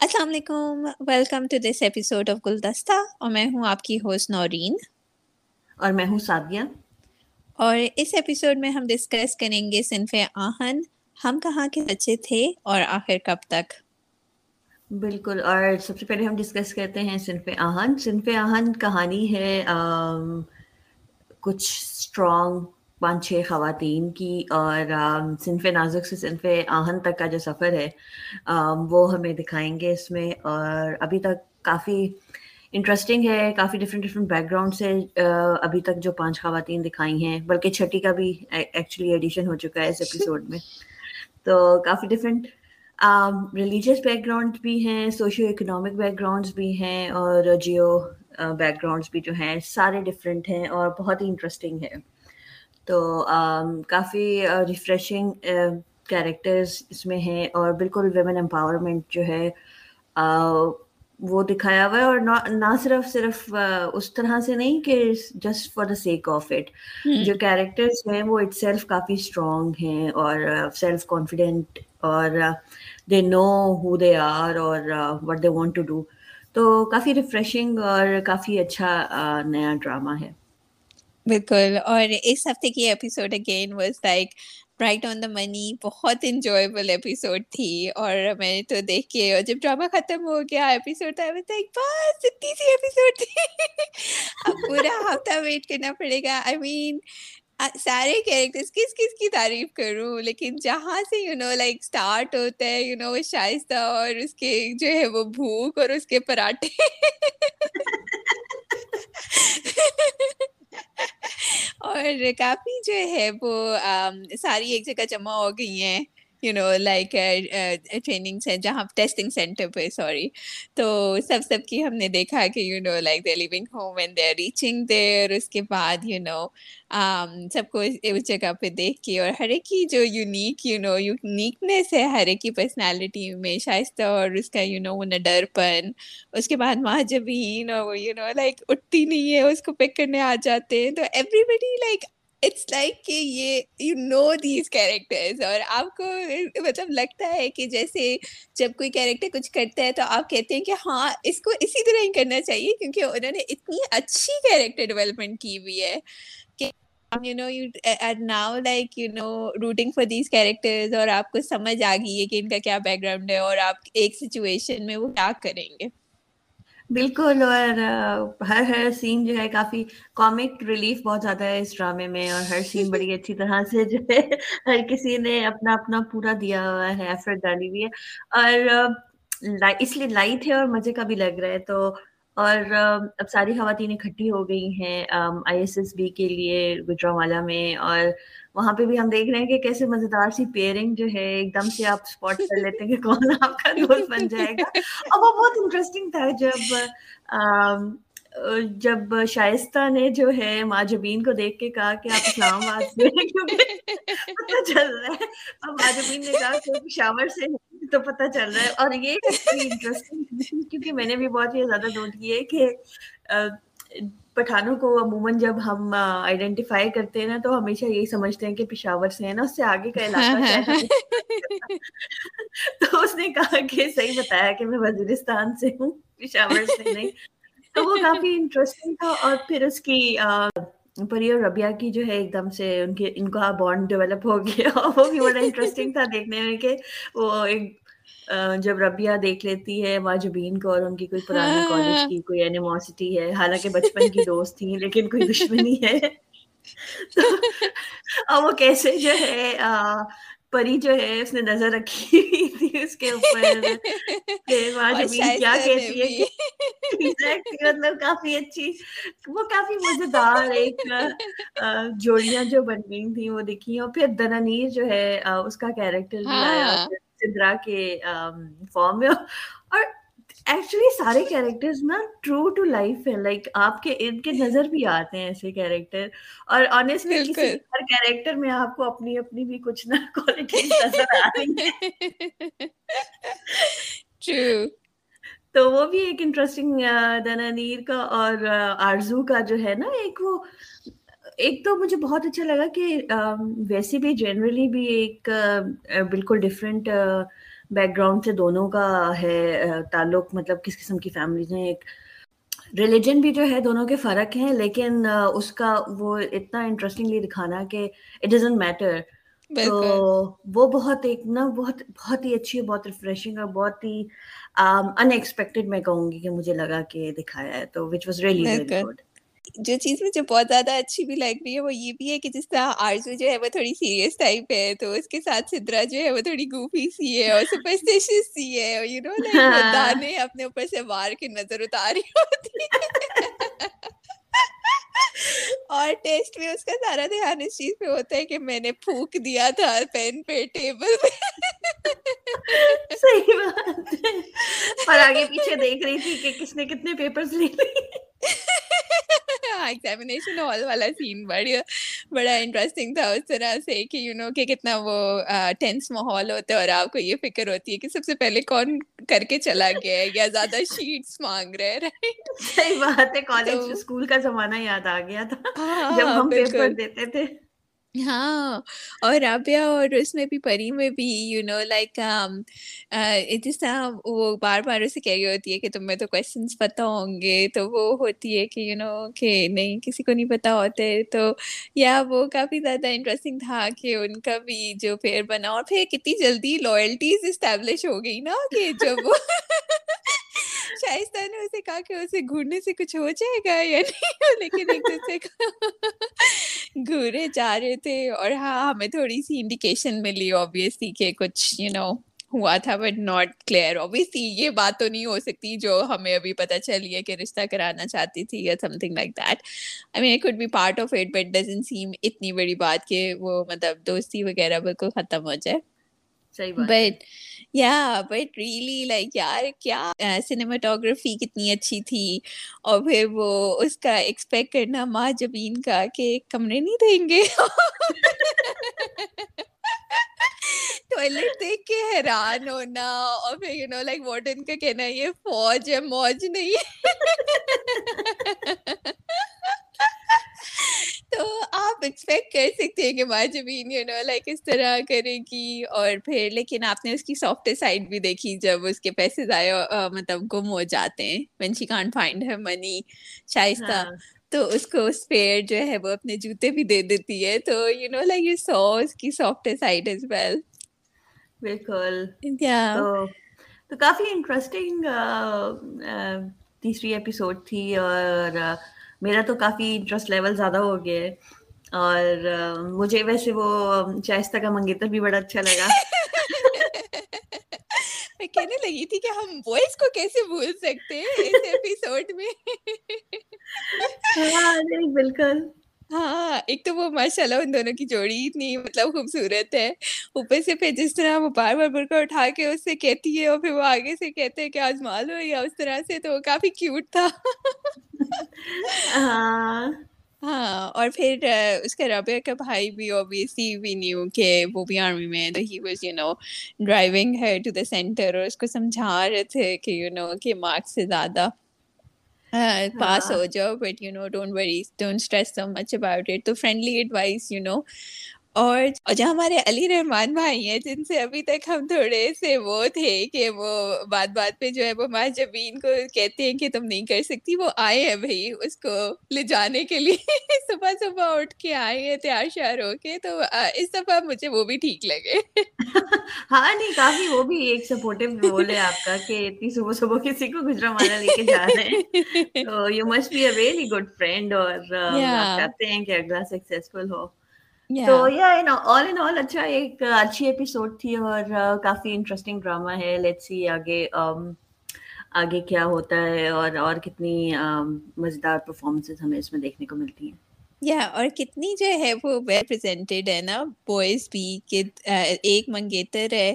السلام علیکم۔ Welcome to this episode of Guldasta اور میں ہوں آپ کی ہوسٹ نورین۔ اور میں ہوں سادیہ۔ اور اس ایپیسوڈ میں ہم ڈسکس کریں گے صنف آہن۔ ہم کہاں کے بچے تھے اور آخر کب تک؟ بالکل۔ اور سب سے پہلے ہم ڈسکس کرتے ہیں صنف آہن۔ صنف آہن کہانی ہے کچھ اسٹرانگ پانچ چھ خواتین کی اور صنف نازک سے صنف آہن تک کا جو سفر ہے وہ ہمیں دکھائیں گے اس میں اور ابھی تک کافی انٹرسٹنگ ہے، کافی ڈفرینٹ ڈفرینٹ بیک گراؤنڈ سے ابھی تک جو پانچ خواتین دکھائی ہیں، بلکہ چھٹی کا بھی ایکچولی ایڈیشن ہو چکا ہے اس ایپیسوڈ میں۔ تو کافی ڈفرینٹ ریلیجیس بیک گراؤنڈ بھی ہیں سوشیو اکنامک بیک گراؤنڈس بھی ہیں اور جیو بیک گراؤنڈس بھی جو ہیں، سارے ڈفرینٹ ہیں اور بہت ہی انٹرسٹنگ ہے تو کافی ریفریشنگ کیریکٹرز اس میں ہیں اور بالکل ویمن امپاورمنٹ جو ہے وہ دکھایا ہوا ہے اور نہ صرف صرف اس طرح سے نہیں کہ just for the sake of it جو کیریکٹرز ہیں وہ اٹ سیلف کافی اسٹرانگ ہیں اور سیلف کانفیڈینٹ اور they know who they are اور what they want to do تو کافی ریفریشنگ اور کافی اچھا نیا ڈرامہ ہے۔ بالکل۔ اور اس ہفتے کی episode again was like right on the money بہت انجوائبل ایپیسوڈ تھی۔ اور میں نے تو دیکھ کے، اور جب ڈرامہ ختم ہو گیا ایپیسوڈ تھا بس اتنی سی ایپیسوڈ تھی۔ اب پورا ہفتہ ویٹ کرنا پڑے گا۔ آئی مین سارے کیریکٹرس کس کس کی تعریف کروں؟ لیکن جہاں سے یو نو لائک اسٹارٹ ہوتا ہے یو نو وہ شائستہ اور اس کے جو ہے وہ بھوک اور اس کے پراٹھے۔ اور کافی جو ہے وہ ساری ایک جگہ جمع ہو گئی ہیں۔ یو نو لائک ٹریننگ سے جہاں ٹیسٹنگ سینٹر پہ سوری تو سب سب کی ہم نے دیکھا کہ you know like they leaving home and they reaching there اس کے بعد یو نو um, سب کو اس جگہ پہ دیکھ کے اور ہر ایک کی جو یونیک یو نو یونیکنیس ہے، ہر ایک کی پرسنالٹی میں شائستہ اور اس کا یو نو وہ نڈر پن اس کے بعد وہاں جب نو یو نو لائک اٹھتی نہیں ہے، اس کو پک کرنے آ جاتے ہیں. تو everybody like it's like کہ یہ یو نو دیز کیریکٹرز اور آپ کو مطلب لگتا ہے کہ جیسے جب کوئی کیریکٹر کچھ کرتا ہے تو آپ کہتے ہیں کہ ہاں اس کو اسی طرح ہی کرنا چاہیے کیونکہ انہوں نے اتنی اچھی کیریکٹر ڈیولپمنٹ کی ہوئی ہے کہ you know you now like you know rooting for these characters اور آپ کو سمجھ آ گئی ہے کہ ان کا کیا بیک گراؤنڈ ہے اور آپ ایک سچویشن میں وہ کیا کریں گے۔ بالکل اور ہر ہر سین جو ہے کافی کامک ریلیف بہت زیادہ ہے اس ڈرامے میں اور ہر سین بڑی اچھی طرح سے جو ہے ہر کسی نے اپنا اپنا پورا دیا ہوا ہے ایفرٹ ڈالی ہوئی ہے اور اس لیے لائٹ ہے اور مزے کا بھی لگ رہا ہے تو اور اب ساری خواتین اکٹھی ہو گئی ہیں آئی ایس ایس بی کے لیے گجرا والا میں، اور وہاں پہ بھی ہم دیکھ رہے ہیں کہ کیسے مزیدار سی پیئرنگ جو ہے، ایک دم سے آپ اسپاٹ کر لیتے ہیں کہ کون آپ کا دوست بن جائے گا۔ اور وہ بہت انٹرسٹنگ تھا جب جب شائستہ نے جو ہے ماں جبین کو دیکھ کے کہا کہ آپ اسلام آباد سے پتہ چل رہا ہے۔ اور ماں جبین نے کہا کہ پشاور سے تو پتہ چل رہا ہے۔ اور یہ کیونکہ میں نے بھی بہت ہی زیادہ نوٹ کی ہے کہ پٹھانوں کو عموماً جب ہم آئیڈینٹیفائی کرتے ہیں نا، تو ہمیشہ یہی سمجھتے ہیں کہ پشاور سے ہے نا، اس سے آگے کا علاقہ تو اس نے کہا کہ، صحیح بتایا کہ میں وزیرستان سے ہوں، پشاور سے نہیں۔ تو وہ کافی انٹرسٹنگ تھا اور پھر اس کی پری اور ربیہ کی جو ہے ایک دم سے ان کے ان کا بانڈ ڈیولپ ہو گیا وہ بھی بڑا انٹرسٹنگ تھا دیکھنے میں کہ وہ ایک جب ربیہ دیکھ لیتی ہے واجبین کو اور ان کی کوئی پرانی کالج کی کوئی اینیموسٹی ہے حالانکہ بچپن کی دوست تھی لیکن کوئی دشمنی ہے اور وہ کیسے جو ہے پری جو ہے اس نے نظر رکھی ہوئی تھی اس کے اوپر کیا کہتی ہے مطلب کافی اچھی وہ کافی مزیدار ایک جوڑیاں جو بن گئی تھیں وہ دیکھی اور پھر دنانیر جو ہے اس کا کیریکٹر سندرا کے فارم میں اور ایکچولی سارے کیریکٹرز نا ٹرو ٹو لائف ہے لائک آپ کے ارد کے نظر بھی آتے ہیں ایسے کیریکٹر اور آنےسٹلی کسی ہر کیریکٹر میں آپ کو اپنی اپنی بھی کچھ نہ کوالٹیز نظر آ رہی ٹرو تو وہ بھی ایک انٹرسٹنگ دنانیر کا اور آرزو کا جو ہے نا ایک وہ ایک تو مجھے بہت اچھا لگا کہ ویسے بھی جنرلی بھی ایک بالکل ڈفرینٹ بیک گراؤنڈ سے دونوں کا ہے تعلق مطلب کس قسم کی فیملیز ہیں ایک ریلیجن بھی جو ہے دونوں کے فرق ہیں لیکن اس کا وہ اتنا انٹرسٹنگلی دکھانا کہ اٹ ڈزنٹ میٹر تو وہ بہت ایک نا بہت بہت ہی اچھی بہت ریفریشنگ اور بہت ہی ان ایکسپیکٹڈ میں کہوں گی کہ مجھے لگا کہ دکھایا ہے تو وچ واز ریئلی گڈ جو چیز مجھے بہت زیادہ اچھی بھی لگ رہی ہے وہ یہ بھی ہے کہ جس طرح آرزو جو ہے وہ تھوڑی سیریس ٹائپ ہے تو اس کے ساتھ سدرا جو ہے وہ تھوڑی گوفی سی ہے اور سپرسٹیشیس سی ہے یو نو لائک دانے اپنے اوپر سے وار کے نظر اتاری ہوتی اور ٹیسٹ میں اس کا سارا دھیان اس چیز پہ ہوتا ہے کہ میں نے پھونک دیا تھا پین پہ ٹیبل پہ۔ صحیح بات۔ ہے اور آگے پیچھے دیکھ رہی تھی کہ کس نے کتنے پیپرز لے لی ایگزامینیشن ہال والا سین بڑا بڑا انٹرسٹنگ تھا اس طرح سے کہ یو نو کہ کتنا وہ ٹینس ماحول ہوتا ہے اور آپ کو یہ فکر ہوتی ہے کہ سب سے پہلے کون کر کے چلا گیا ہے یا زیادہ شیٹس مانگ رہے رائٹ صحیح بات ہے کالج اسکول کا زمانہ یاد آ گیا تھا جب ہم پیپر دیتے تھے ہاں اور رابعہ اور اس میں بھی پری میں بھی یو نو لائک جس طرح وہ بار بار اسے کہہ رہی ہوتی ہے کہ تمہیں تو کوشچنس پتہ ہوں گے تو وہ ہوتی ہے کہ یو نو کہ نہیں کسی کو نہیں پتہ ہوتے تو یا وہ کافی زیادہ انٹرسٹنگ تھا کہ ان کا بھی جو پیئر بنا اور پھر کتنی جلدی لوئلٹیز اسٹیبلش ہو گئی نا کہ جب وہ شائستہ نے اسے کہا کہ اسے گھورنے سے کچھ ہو جائے گا یا نہیں لیکن ایک دوسرے کا گھورے جا رہے تھے اور ہاں ہمیں تھوڑی سی انڈیکیشن ملی اوبیسلی کہ کچھ یو نو ہوا تھا بٹ ناٹ کلیئر اوبیسلی یہ بات تو نہیں ہو سکتی جو ہمیں ابھی پتہ چلی ہے کہ رشتہ کرانا چاہتی تھی یا something like that I mean could be part of it but doesn't seem اتنی بڑی بات کہ وہ مطلب دوستی وغیرہ بالکل ختم ہو جائے بٹ یا بٹ ریئلی لائک یار کیا سنیماٹوگرافی کتنی اچھی تھی اور پھر وہ اس کا ایکسپیکٹ کرنا ماں جبین کا کہ کمرے نہیں دیں گے ٹوائلٹ دیکھ کے حیران ہونا اور پھر یو نو لائک وارڈن کا کہنا یہ فوج ہے، موج نہیں تو آپ ایکسپیکٹ کر سکتے ہیں کہ ماجبین یو نو لائک اس طرح کرے گی اور پھر، لیکن آپ نے اس کی سافٹ سائڈ بھی دیکھی جب اس کے پیسے ضائع مطلب گم ہو جاتے ہیں۔ وین شی کانٹ فائنڈ ہے منی شائستہ۔ ہاں۔ تو اس کو اس پیئر جو ہے وہ اپنے جوتے بھی دے دیتی ہے۔ تو you know like you so اس کی سافٹ سائڈ از ویل بالکل۔ تو کافی انٹرسٹنگ تیسری ایپیسوڈ تھی اور میرا تو کافی انٹرسٹ لیول زیادہ ہو گیا ہے۔ اور مجھے ویسے وہ شائستہ کا منگیتر بھی بڑا اچھا لگا۔ لگی تھی کہ ہم وائس کو کیسے بھول سکتے ہیں اس ایپیسوڈ میں؟ ہاں بالکل۔ ہاں ایک تو وہ ماشاء اللہ ان دونوں کی جوڑی اتنی مطلب خوبصورت ہے۔ اوپر سے پھر جس طرح وہ بار بار برقع اٹھا کے اس سے کہتی ہے اور پھر وہ آگے سے کہتے ہیں کہ آزما لو یا اس طرح سے تو وہ کافی کیوٹ تھا۔ ہاں۔ ہاں اور پھر اس کے رابع کا بھائی بھی اوبیسلی بھی نیو کہ وہ بھی آرمی میں تو he was you know driving ہے ٹو دا سینٹر اور اس کو سمجھا رہے تھے کہ یو نو کہ مارکس سے زیادہ پاس ہو جاؤ but you know don't worry don't stress so much about it تو فرینڈلی ایڈوائس یو نو اور جو ہمارے علی رحمان بھائی ہیں جن سے ابھی تک ہم تھوڑے سے وہ تھے کہ وہ بات بات پہ جو ہے وہ ماں جبین کو کہتے ہیں کہ تم نہیں کر سکتی وہ آئے ہیں بھائی اس کو لے جانے کے لیے۔ صبح صبح اٹھ کے آئے ہیں تیار شیار ہو کے تو اس دفعہ مجھے وہ بھی ٹھیک لگے۔ ہاں نہیں کافی وہ بھی ایک سپورٹو رول ہے آپ کا کہ اتنی صبح صبح کسی کو گجرا مانا لے کے جا رہے ہیں۔ تو you must be a very good friend اور چاہتے ہیں کہ اگلا سکسیزفل ہو۔ تو یا آل ان آل اچھا ایک اچھی ایپیسوڈ تھی اور کافی انٹرسٹنگ ڈراما ہے. لیٹ سی آگے آگے کیا ہوتا ہے اور اور کتنی مزیدار پرفارمنسز ہمیں اس میں دیکھنے کو ملتی ہیں. یا اور کتنی جو ہے وہ ویل پریزنٹیڈ ہے نا. بوائز بھی کہ ایک منگیتر ہے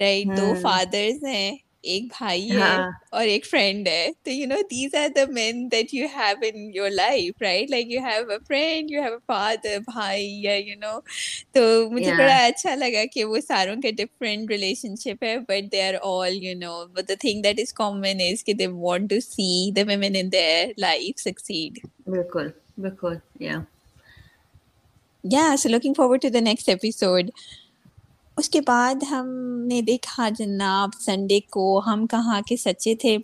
رائٹ دو فادرز ہیں. ایک بھائی ہے اور ایک فرینڈ ہے تو you know these are the men that you have in your life right like you have a friend you have a father بھائی یا یو نو تو مجھے بڑا اچھا لگا کہ وہ ساروں کے ڈفرینٹ ریلیشن شپ ہے but they are all you know but the thing that is common is کہ they want to see the women in their life succeed بالکل بالکل yeah yeah so looking forward to the next episode اس کے بعد ہم نے دیکھا جناب Sunday کو ہم کہاں کے سچے تھے۔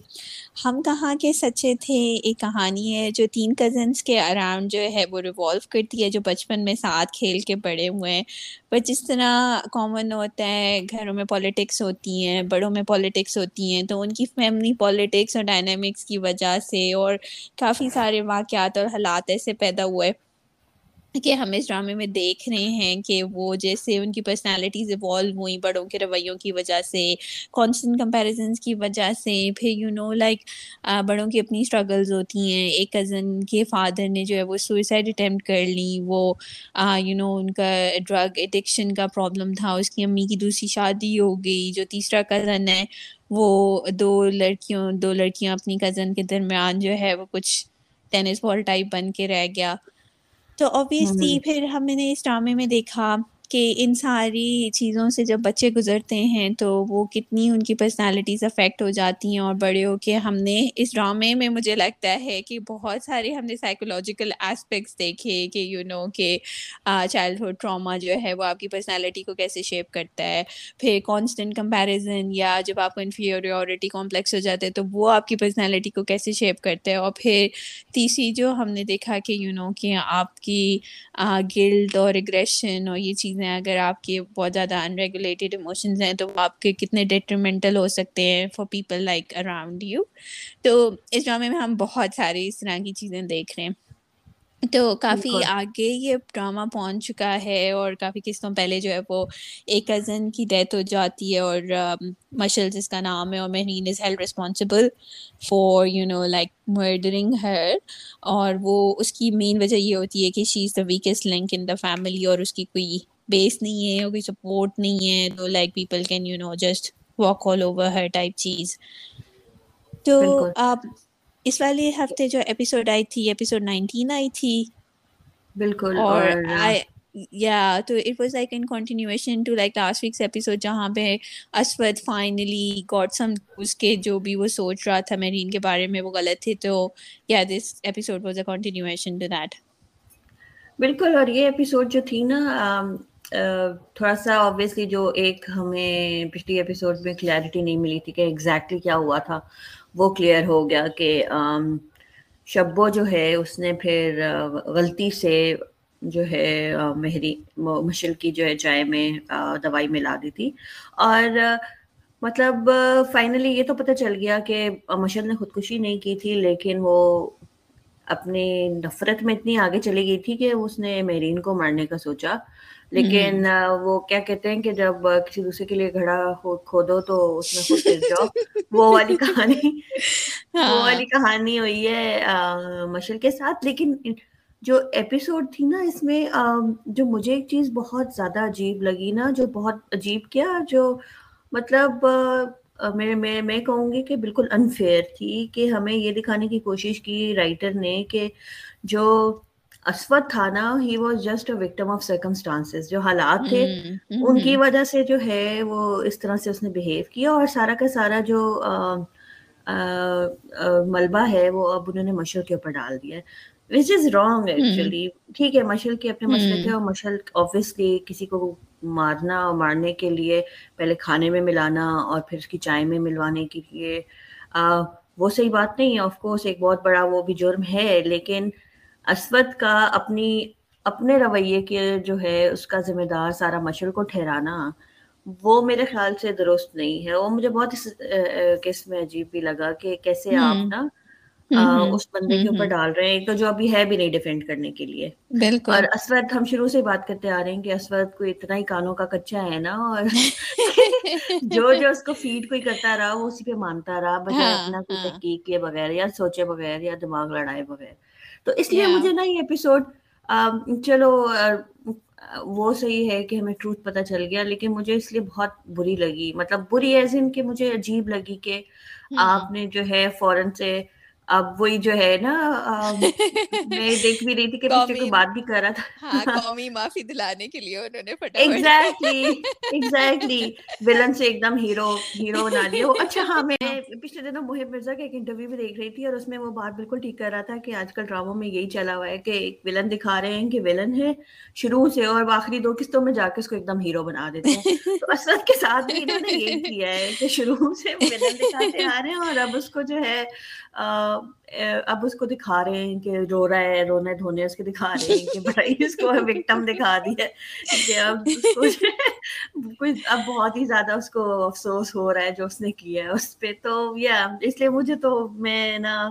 ہم کہاں کے سچے تھے؟ ایک کہانی ہے جو تین کزنس کے اراؤنڈ جو ہے وہ ریوالو کرتی ہے، جو بچپن میں ساتھ کھیل کے بڑے ہوئے ہیں۔ پر جس طرح کامن ہوتا ہے، گھروں میں پولیٹکس ہوتی ہیں، بڑوں میں پولیٹکس ہوتی ہیں، تو ان کی فیملی پولیٹکس اور ڈائنامکس کی وجہ سے اور کافی سارے واقعات اور حالات ایسے پیدا ہوئے۔ کہ ہم اس ڈرامے میں دیکھ رہے ہیں کہ وہ جیسے ان کی پرسنالٹیز ایوالو ہوئی بڑوں کے رویوں کی وجہ سے کانسٹنٹ کمپیریزنس کی وجہ سے، پھر یو نو لائک بڑوں کی اپنی اسٹرگلز ہوتی ہیں۔ ایک کزن کے فادر نے جو ہے وہ سوئسائڈ اٹیمپٹ کر لی، وہ یو نو ان کا ڈرگ ایڈکشن کا پرابلم تھا۔ اس کی امی کی دوسری شادی ہو گئی، جو تیسرا کزن ہے، وہ دو لڑکیوں، دو لڑکیاں اپنی کزن کے درمیان جو ہے وہ کچھ ٹینس بال ٹائپ بن کے رہ گیا۔ تو اوبیسلی پھر ہم نے اس ڈرامے میں دیکھا۔ کہ ان ساری چیزوں سے جب بچے گزرتے ہیں تو وہ کتنی ان کی پرسنالٹیز افیکٹ ہو جاتی ہیں اور بڑے ہو کے ہم نے اس ڈرامے میں مجھے لگتا ہے کہ بہت سارے ہم نے سائیکولوجیکل اسپیکٹس دیکھے کہ یو نو کہ چائلڈہڈ ٹراما جو ہے وہ آپ کی پرسنالٹی کو کیسے شیپ کرتا ہے۔ پھر کانسٹنٹ کمپیریزن یا جب آپ کو انفیوریورٹی کمپلیکس ہو جاتے ہیں تو وہ آپ کی پرسنالٹی کو کیسے شیپ کرتا ہے۔ اور پھر تیسری جو ہم نے دیکھا کہ یو نو کہ آپ کی گلڈ اور اگریشن اور یہ چیز چیزیں اگر آپ کے بہت زیادہ ان ریگولیٹڈ ایموشنز ہیں تو وہ آپ کے کتنے ڈیٹرمنٹل ہو سکتے ہیں for people like around you تو اس ڈرامے میں ہم بہت ساری اس طرح کی چیزیں دیکھ رہے ہیں۔ تو کافی آگے یہ ڈرامہ پہنچ چکا ہے اور کافی قسطوں پہلے جو ہے وہ ایک کزن کی ڈیتھ ہو جاتی ہے اور مشل جس کا نام ہے اور Mehreen is held responsible for you know like murdering her اور وہ اس کی مین وجہ یہ ہوتی ہے کہ she is the ویکسٹ link in the family اور اس کی کوئی بیس نہیں ہے کوئی سپورٹ نہیں ہے تو like people can you know just walk all over her type چیز۔ تو آپ اس والے ہفتے جو ایپیسوڈ آئی تھی ایپیسوڈ نائنٹین آئی تھی۔ بالکل اور یا تو it was like in continuation to like last week's episode جہاں پہ اسود فائنلی گاٹ سم اس کے جو بھی وہ سوچ رہا تھا میرین کے بارے میں وہ غلط تھے۔ تو yeah this episode was a continuation to that بالکل اور یہ ایپیسوڈ جو تھی نا تھوڑا سا آبویسلی جو ایک ہمیں پچھلی ایپیسوڈ میں کلیئرٹی نہیں ملی تھی کہ ایگزیکٹلی کیا ہوا تھا۔ وہ کلیئر ہو گیا کہ شبو جو ہے، اس نے پھر غلطی سے جو ہے مہری مشل کی جو ہے چائے میں دوائی ملا دی تھی۔ اور مطلب فائنلی یہ تو پتہ چل گیا کہ مشل نے خودکشی نہیں کی تھی، لیکن وہ اپنی نفرت میں اتنی آگے چلی گئی تھی کہ اس نے مہرین کو مارنے کا سوچا۔ لیکن وہ کیا کہتے ہیں کہ جب کسی دوسرے کے لیے گھڑا کھودو تو اس میں خود گر جاؤ۔ وہ والی کہانی وہ ہاں۔ والی کہانی ہوئی ہے مشل کے ساتھ۔ لیکن جو ایپیسوڈ تھی نا اس میں جو مجھے ایک چیز بہت زیادہ عجیب لگی نا جو بہت عجیب کیا جو مطلب میں میں میں کہوں گی کہ بالکل انفیئر تھی کہ ہمیں یہ دکھانے کی کوشش کی رائٹر نے کہ جو اسود تھا نا ہی was just a victim of circumstances جو حالات تھے ان کی وجہ سے جو ہے وہ اس طرح سے اس نے بہیو کیا اور سارا کا سارا جو ملبہ ہے وہ اب انہوں نے مشل کے اوپر ڈال دیا وچ از رانگ ایکچولی ٹھیک ہے مشل کے اپنے مسئلے تھے اور مشل آبویسلی کسی کو مارنا اور مارنے کے لیے پہلے کھانے میں ملانا اور پھر اس کی چائے میں ملوانے کے لیے وہ صحیح بات نہیں ہے آف کورس ایک بہت بڑا وہ بھی جرم ہے لیکن اسود کا اپنی اپنے رویے کے جو ہے اس کا ذمہ دار سارا مشل کو ٹھہرانا وہ میرے خیال سے درست نہیں ہے۔ وہ مجھے بہت اس کیس میں عجیب بھی لگا کہ کیسے آپ نا اس بندے کے اوپر ڈال رہے ہیں ایک تو جو ابھی ہے بھی نہیں ڈیفینڈ کرنے کے لیے۔ اور اسود ہم شروع سے بات کرتے آ رہے ہیں کہ اسود کو اتنا ہی کانوں کا کچا ہے نا اور جو جو اس کو فیڈ کوئی کرتا رہا وہ اسی پہ مانتا رہا بجائے ہاں، اپنا کوئی ہاں۔ تحقیق کے بغیر یا سوچے بغیر یا دماغ لڑائے بغیر۔ تو اس لیے مجھے نا یہ ایپیسوڈ چلو وہ صحیح ہے کہ ہمیں ٹروتھ پتہ چل گیا لیکن مجھے اس لیے بہت بری لگی۔ مطلب بری ایز ان کہ مجھے عجیب لگی کہ آپ نے جو ہے فوراً سے اب وہی جو ہے نا میں دیکھ بھی رہی تھی کہ پیچھے کوئی بات بھی کر رہا تھا۔ ہاں قومی معافی دلانے کے لیے انہوں نے ایگزیکٹلی ایگزیکٹلی ولن سے ایک دم ہیرو ہیرو بنا لیا اچھا ہاں میں پچھلے دنوں محب مرزا کا ایک انٹرویو بھی دیکھ رہی تھی اور اس میں وہ بات بالکل ٹھیک کر رہا تھا کہ آج کل ڈراموں میں یہی چلا ہوا ہے کہ ایک ولن دکھا رہے ہیں کہ ولن ہے شروع سے اور آخری دو قسطوں میں جا کے اس کو ایک دم ہیرو بنا دیتے ہیں۔ تو اسد کے ساتھ بھی انہوں نے یہی کیا ہے کہ شروع سے ولن دکھاتے آ رہے ہیں اور اب اس کو جو ہے اب اس کو دکھا رہے ہیں کہ رو رہا ہے، رونے دھونے اس کے دکھا رہے ہیں کہ بھائی اس کو وکٹم دکھا دیا کہ اب کچھ اب بہت ہی زیادہ اس کو افسوس ہو رہا ہے جو اس نے کیا ہے، اس پہ تو یا اس لیے مجھے تو میں نا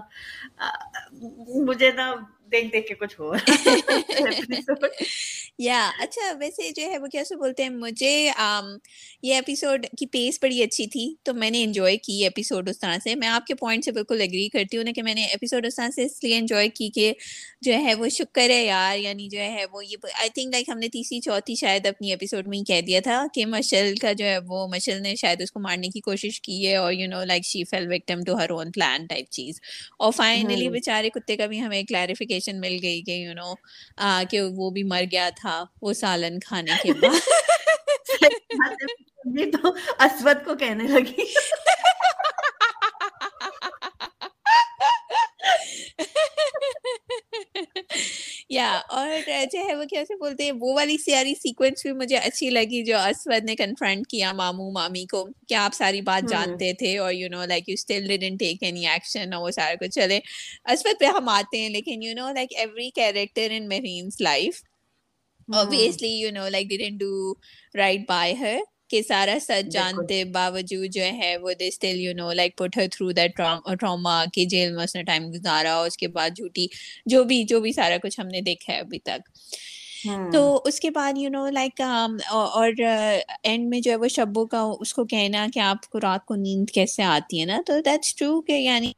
مجھے نا دیکھ دیکھ کے کچھ ہو یا اچھا ویسے جو ہے وہ کیسے بولتے ہیں مجھے یہ ایپیسوڈ کی پیس بڑی اچھی تھی تو میں نے انجوائے کی ایپیسوڈ اس طرح سے میں آپ کے پوائنٹ سے بالکل اگری کرتی ہوں کہ میں نے ایپیسوڈ اس طرح سے اس لیے انجوائے کی کہ جو ہے وہ شکر ہے یار یعنی جو ہے وہ یہ آئی تھنک لائک ہم نے تیسری چوتھی شاید اپنی ایپیسوڈ میں ہی کہہ دیا تھا کہ مشل کا جو ہے وہ مشل نے شاید اس کو مارنے کی کوشش کی ہے اور you know like she fell victim to her own plan type چیز اور فائنلی بیچارے کتے کا بھی ہمیں کلیریفیکیشن مل گئی کہ یو نو کہ وہ بھی مر گیا تھا وہ سالن کھانے کے بعد۔ تو اسود کو کہنے لگی۔ یا اور جو ہے وہ کیسے بولتے ہیں وہ والی سیاری سیکوینس بھی مجھے اچھی لگی جو اسود نے کنفرنٹ کیا مامو مامی کو۔ کہ آپ ساری بات جانتے تھے اور you know like you still didn't take any action اور وہ سارا کچھ۔ چلے اسود پہ ہم آتے ہیں لیکن you know like every character in Mehreen's life obviously you know like didn't do right by her کہ سارا سچ جانتے باوجود جو ہے وہ they still you know like put her through that trauma کہ جیل میں اس نے ٹائم گزارا اس کے بعد جھوٹی جو بھی جو بھی سارا کچھ ہم نے دیکھا ہے ابھی تک۔ تو اس کے بعد یو نو لائک اور اینڈ میں جو ہے وہ شبو کا اس کو کہنا کہ آپ کو رات کو نیند کیسے آتی ہے نا؟ تو دیٹس ٹرو کہ یعنی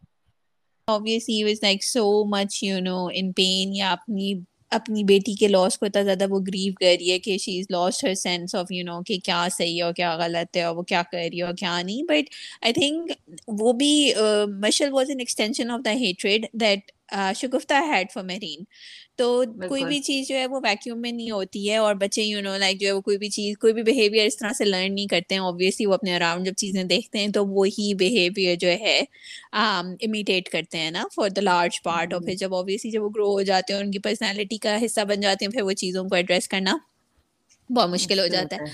obviously was like so much you know in pain یا اپنی اپنی بیٹی کے لاس کو اتنا زیادہ وہ گریو کر رہی ہے کہ she is lost her sense of you know کہ کیا صحیح ہے اور کیا غلط ہے اور وہ کیا کر رہی ہے اور کیا نہیں. بٹ آئی تھنک وہ بھی Mishal was an extension of the hatred that Shagufta had for Mehreen تو کوئی بھی چیز جو ہے وہ ویکیوم میں نہیں ہوتی ہے اور بچے یو نو لائک جو ہے وہ کوئی بھی چیز کوئی بھی بیہیویئر اس طرح سے لرن نہیں کرتے ہیں. اوبیسلی وہ اپنے اراؤنڈ جب چیزیں دیکھتے ہیں تو وہی بیہیویئر جو ہے امیٹیٹ کرتے ہیں نا فار دا لارج پارٹ اور پھر جب اوبیسلی جب وہ گرو ہو جاتے ہیں ان کی پرسنالٹی کا حصہ بن جاتے ہیں پھر وہ چیزوں کو ایڈریس کرنا بہت مشکل ہو جاتا ہے۔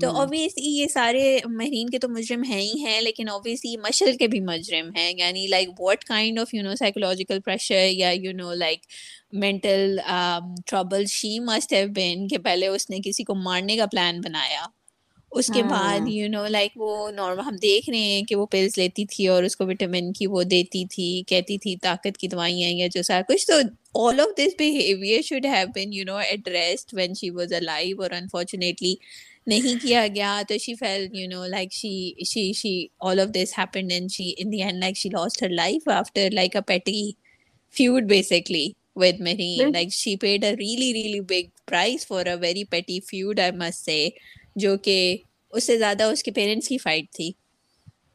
تو اوبیسلی یہ سارے مہرین کے تو مجرم ہیں ہی ہیں لیکن اوبیسلی مشل کے بھی مجرم ہیں۔ یعنی like what kind of you know psychological pressure یا you know like mental trouble she must have been کہ پہلے اس نے کسی کو مارنے کا پلان بنایا۔ اس کے بعد یو نو لائک وہ نارمل ہم دیکھ رہے ہیں کہ وہ پلس لیتی تھی اور اس کو وٹامن کی وہ دیتی تھی کہتی تھی طاقت کی دوائیاں یا جو سارا کچھ تو all of this behaviour should have been you know addressed when she was a life اور انفارچونیٹلی نہیں کیا گیا تو she fell you know like she she she all of this happened and she in the end like she lost her life after like a petty feud basically with Marine. Like she paid a really, really big price for a very petty feud, I must say. جو کہ اس سے زیادہ اس کے parents کی fight تھی۔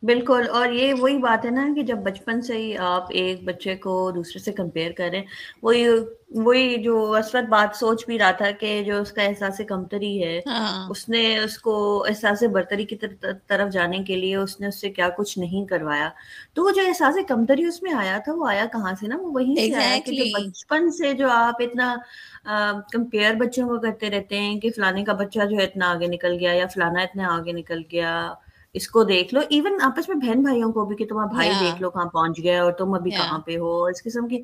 بالکل اور یہ وہی بات ہے نا کہ جب بچپن سے ہی آپ ایک بچے کو دوسرے سے کمپیئر کریں وہی وہی جو اسود بات سوچ بھی رہا تھا کہ جو اس کا احساس کمتری ہے ہاں۔ اس نے اس کو احساس برتری کی طرف جانے کے لیے اس نے اس سے کیا کچھ نہیں کروایا۔ تو وہ جو احساس کمتری اس میں آیا تھا وہ آیا کہاں سے نا؟ وہ وہی بچپن سے جو آپ اتنا کمپیئر بچوں کو کرتے رہتے ہیں کہ فلانے کا بچہ جو ہے اتنا آگے نکل گیا یا فلانا اتنا آگے نکل گیا۔ اس کو دیکھ لو. ایون آپس میں بہن بھائیوں کو بھی کہ تمہارا بھائی دیکھ لو کہاں پہنچ گیا اور تم ابھی کہاں پہ ہو. اس قسم کی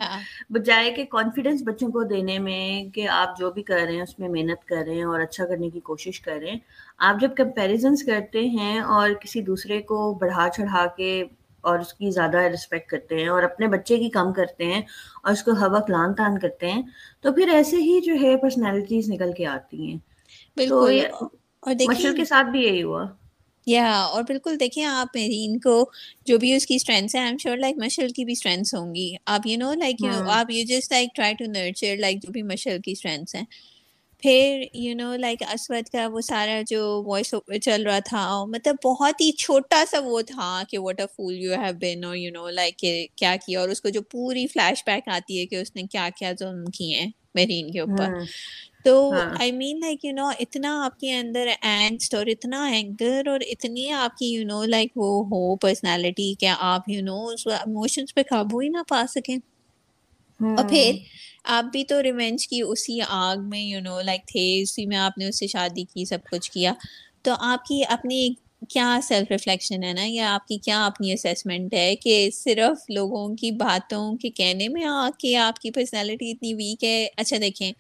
بجائے کہ کانفیڈینس بچوں کو دینے میں کہ آپ جو بھی کر رہے ہیں اس میں محنت کر رہے ہیں اور اچھا کرنے کی کوشش کر رہے ہیں آپ جب کمپیریزنس کرتے ہیں اور کسی دوسرے کو بڑھا چڑھا کے اور اس کی زیادہ رسپیکٹ کرتے ہیں اور اپنے بچے کی کم کرتے ہیں اور اس کو ہوا کلان تان کرتے ہیں تو پھر ایسے ہی جو ہے پرسنالٹیز نکل کے آتی ہیں. بالکل. مشر کے ساتھ بھی یہی ہوا. یا اور بالکل دیکھیں آپ میرین کو جو بھی اس کی اسٹرینتھس ہیں I am sure like Michelle کی بھی اسٹرینتھس ہوں گی۔ آپ یو نو لائک آپ you just like try to nurture like جو بھی مشل کی اسٹرینتھس ہیں۔ پھر یو نو لائک اسود کا وہ سارا جو وائس چل رہا تھا مطلب بہت ہی چھوٹا سا وہ تھا کہ what a fool you have been اور یو نو لائک کیا کیا۔ اور اس کو جو پوری فلیش بیک آتی ہے کہ اس نے کیا کیا ظلم کیے ہیں مرین کے اوپر۔ تو آئی مین لائک یو نو اتنا آپ کے اندر اینگسٹ اور اتنا اینگر اور اتنی آپ کی یو نو لائک وہ ہو پرسنالٹی کہ آپ یو نو اس ایموشنس پہ قابو ہی نہ پا سکیں۔ اور پھر آپ بھی تو ریونج کی اسی آگ میں یو نو لائک تھے اسی میں آپ نے اس سے شادی کی سب کچھ کیا۔ تو آپ کی اپنی کیا سیلف ریفلیکشن ہے نا؟ یا آپ کی کیا اپنی اسیسمنٹ ہے کہ صرف لوگوں کی باتوں کے کہنے میں آ کے آپ کی پرسنالٹی اتنی ویک ہے؟ اچھا دیکھیں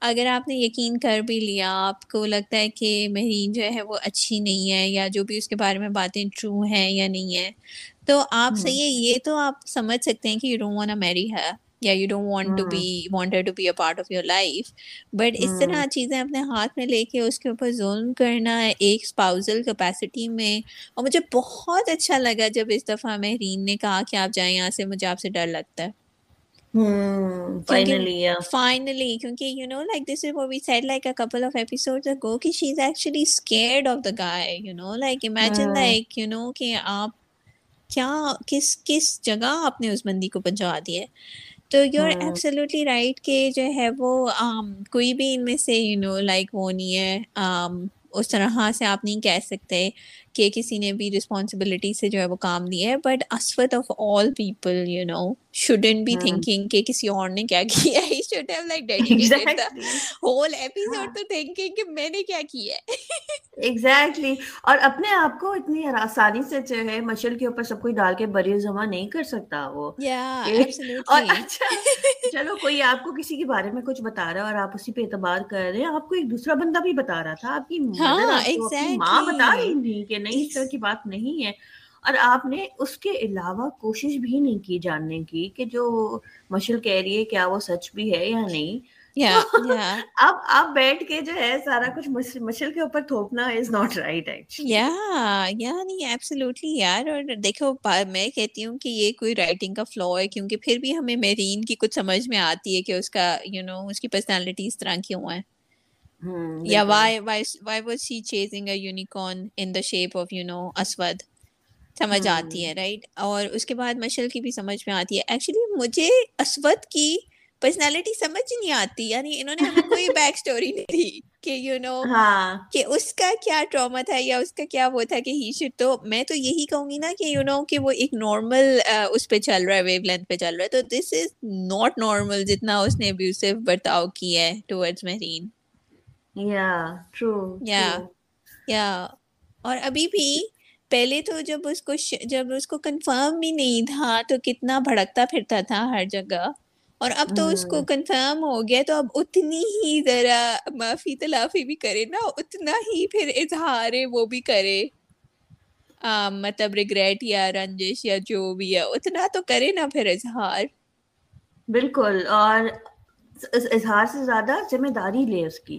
اگر آپ نے یقین کر بھی لیا آپ کو لگتا ہے کہ مہرین جو ہے وہ اچھی نہیں ہے یا جو بھی اس کے بارے میں باتیں ٹرو ہیں یا نہیں ہے تو آپ صحیح ہے یہ تو آپ سمجھ سکتے ہیں کہ یو ڈونٹ وانٹ میری ہے یا you don't want to be wanted to be a part of your life but اس طرح چیزیں اپنے ہاتھ میں لے کے اس کے اوپر ظلم کرنا ایک اسپاؤزل کیپیسٹی میں اور مجھے بہت اچھا لگا جب اس دفعہ مہرین نے کہا کہ آپ جائیں یہاں سے مجھے آپ سے ڈر لگتا ہے فائنلی کیونکہ you know like this is we said like a couple of episode go کہ she is actually scared of the guy you know like imagine like you know کہ آپ کیا کس کس جگہ آپ نے اس بندی کو پہنچا دیا ہے تو یو آر ایبسلیوٹلی رائٹ کہ جو ہے وہ کوئی بھی ان میں سے یو نو لائک وہ نہیں ہے۔ اس طرح سے آپ نہیں کہہ سکتے۔ کہ کسی نے بھی رسپانسبلٹی سے جو ہے وہ کام لیا ہے. But اسفت of all people you know shouldn't be thinking کہ کسی اور نے کیا کیا ہے. Should have like dedicated the whole episode to thinking کہ میں نے کیا کیا ہے. ایگزیکٹلی اور اپنے آپ کو اتنی آسانی سے جو ہے مشل کے اوپر سب کوئی ڈال کے بری جمع نہیں کر سکتا وہ. اور اچھا چلو کوئی آپ کو کسی کے بارے میں کچھ بتا رہا ہے اور آپ اسی پہ اعتبار کر رہے ہیں؟ آپ کو ایک دوسرا بندہ بھی بتا رہا تھا آپ کی ماں بتا رہی تھی کہ نہیں اس طرح کی بات نہیں ہے۔ اور آپ نے اس کے علاوہ کوشش بھی نہیں کی جاننے کی کہ جو مشل کہہ رہی ہے کیا وہ سچ بھی ہے یا نہیں۔ اب آپ بیٹھ کے جو ہے سارا کچھ مشل کے اوپر تھوپنا از ناٹ رائٹ یا یا نہیں ایبسلیوٹلی یار۔ اور دیکھو میں کہتی ہوں کہ یہ کوئی رائٹنگ کا فلو ہے کیونکہ پھر بھی ہمیں میرین کی کچھ سمجھ میں آتی ہے کہ اس کا یو نو اس کی پرسنالٹی اس طرح کیوں ہے۔ نو اسود سمجھ آتی ہے رائٹ اور اس کے بعد مشل کی بھی سمجھ میں آتی ہے ایکچولی مجھے اسود کی پرسنالٹی سمجھ نہیں آتی یعنی انہوں نے ہمیں کوئی بیک اسٹوری نہیں دی کہ یو نو کہ اس کا کیا ٹراما تھا یا اس کا کیا وہ تھا کہ ہی شڈ تو میں تو یہی کہوں گی نا کہ یو نو کہ وہ ایک نارمل اس پہ چل رہا ہے ویو لینتھ پہ چل رہا ہے تو دس از ناٹ نارمل جتنا اس نے ابیوسو برتاؤ کی ہے ٹورڈز مہرین یا ٹرو یا یا اور ابھی بھی پہلے تو جب اس کو جب اس کو کنفرم بھی نہیں تھا تو کتنا بھڑکتا پھرتا تھا ہر جگہ۔ اور اب تو اس کو کنفرم ہو گیا تو اب اتنی ہی ذرا معافی تلافی بھی کرے نا اتنا ہی پھر اظہار وہ بھی کرے۔ مطلب ریگریٹ یا رنجش یا جو بھی ہے اتنا تو کرے نا پھر اظہار۔ بالکل اور اظہار سے زیادہ ذمہ داری لے اس کی۔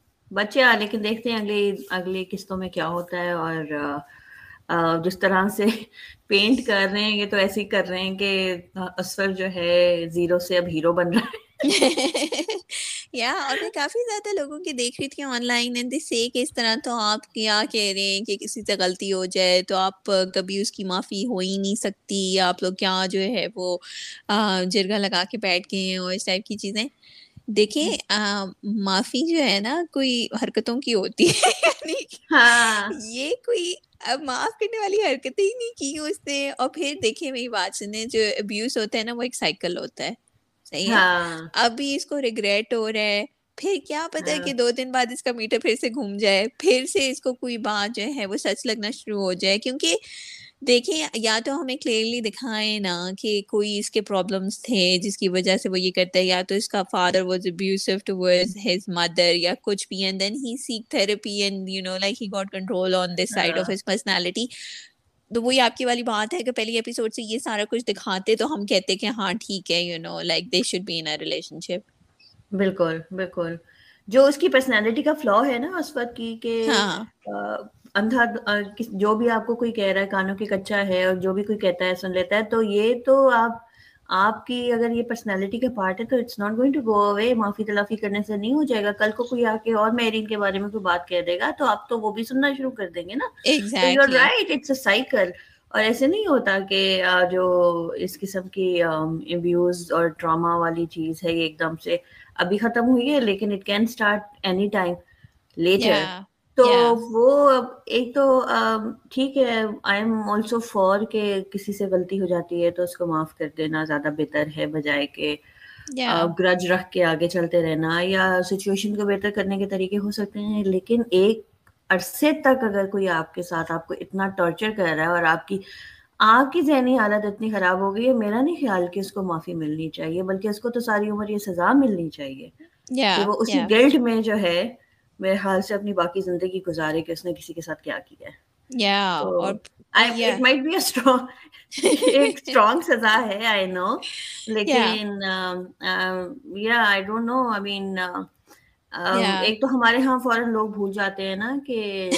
بچے لیکن دیکھتے ہیں اگلی اگلی قسطوں میں کیا ہوتا ہے اور جس طرح سے پینٹ کر رہے ہیں، یہ تو ایسے ہی کر رہے ہیں کہ اصفر جو ہے، زیرو سے اب ہیرو بن رہا ہے۔ یا، اور میں کافی زیادہ لوگوں کی دیکھ رہی تھی آن لائن اینڈ سے کہ اس طرح تو آپ کیا کہہ رہے ہیں کہ کسی سے غلطی ہو جائے تو آپ کبھی اس کی معافی ہو ہی نہیں سکتی۔ آپ لوگ کیا جو ہے وہ جرگا لگا کے بیٹھ گئے ہیں اور اس ٹائپ کی چیزیں۔ دیکھیں معافی جو ہے نا کوئی حرکتوں کی ہوتی ہے یعنی ہاں۔ یہ کوئی اب معاف کرنے والی حرکتیں ہی نہیں کی اس نے اور پھر دیکھیں میری بات سنیں جو ابیوز ہوتا ہے نا وہ ایک سائیکل ہوتا ہے صحیح ہے ہاں۔ ابھی اس کو ریگریٹ ہو رہا ہے پھر کیا پتا ہے کہ ہاں۔ دو دن بعد اس کا میٹر پھر سے گھوم جائے پھر سے اس کو کوئی بات جو ہے وہ سچ لگنا شروع ہو جائے کیونکہ دیکھیں یا تو ہمیں کلیئرلی دکھائیں نا کہ کوئی اس کے پرابلمس تھے جس کی وجہ سے وہ یہ کرتا ہے یا تو اس کا father was abusive towards his mother یا کچھ بھی۔ And then he seek therapy and you know like he got control on this side of his personality تو وہی آپ کی والی بات ہے کہ پہلی ایپیسوڈ سے یہ سارا کچھ دکھاتے تو ہم کہتے کہ ہاں ٹھیک ہے you know like they should be in relationship بالکل بالکل۔ جو اس کی پرسنالٹی کا فلو ہے نا اس وقت کی کہ ہاں۔ اندھا جو بھی آپ کو کوئی کہہ رہا ہے کانوں کی کچا ہے اور جو بھی کوئی کہتا ہے سن لیتا ہے تو یہ تو آپ آپ کی اگر یہ پرسنالٹی کا پارٹ ہے تو it's not going to go away معافی تلافی کرنے سے نہیں ہو جائے گا۔ کل کو کوئی آ کے اور میرین کے بارے میں کوئی بات کہہ دے گا تو آپ تو وہ بھی سننا شروع کر دیں گے نا۔ رائٹ اٹس اے سائیکل اور ایسے نہیں ہوتا کہ جو اس قسم کی ابیوز اور ڈراما والی چیز ہے یہ ایک دم سے ابھی ختم ہوئی ہے لیکن it can start any time later تو وہ ایک تو ٹھیک ہے آئی ایم آلسو فور کہ کسی سے غلطی ہو جاتی ہے تو اس کو معاف کر دینا زیادہ بہتر ہے بجائے کہ گرج رکھ کے آگے چلتے رہنا یا سچویشن کو بہتر کرنے کے طریقے ہو سکتے ہیں لیکن ایک عرصے تک اگر کوئی آپ کے ساتھ آپ کو اتنا ٹارچر کر رہا ہے اور آپ کی آپ کی ذہنی حالت اتنی خراب ہو گئی ہے میرا نہیں خیال کہ اس کو معافی ملنی چاہیے بلکہ اس کو تو ساری عمر یہ سزا ملنی چاہیے کہ وہ اسی گلٹ میں جو ہے میرے خیال سے اپنی باقی زندگی گزارے کہ اس نے کسی کے ساتھ کیا کیا ہے۔ سزا لیکن ایک تو ہمارے ہاں فوراً لوگ بھول جاتے ہیں نا کہ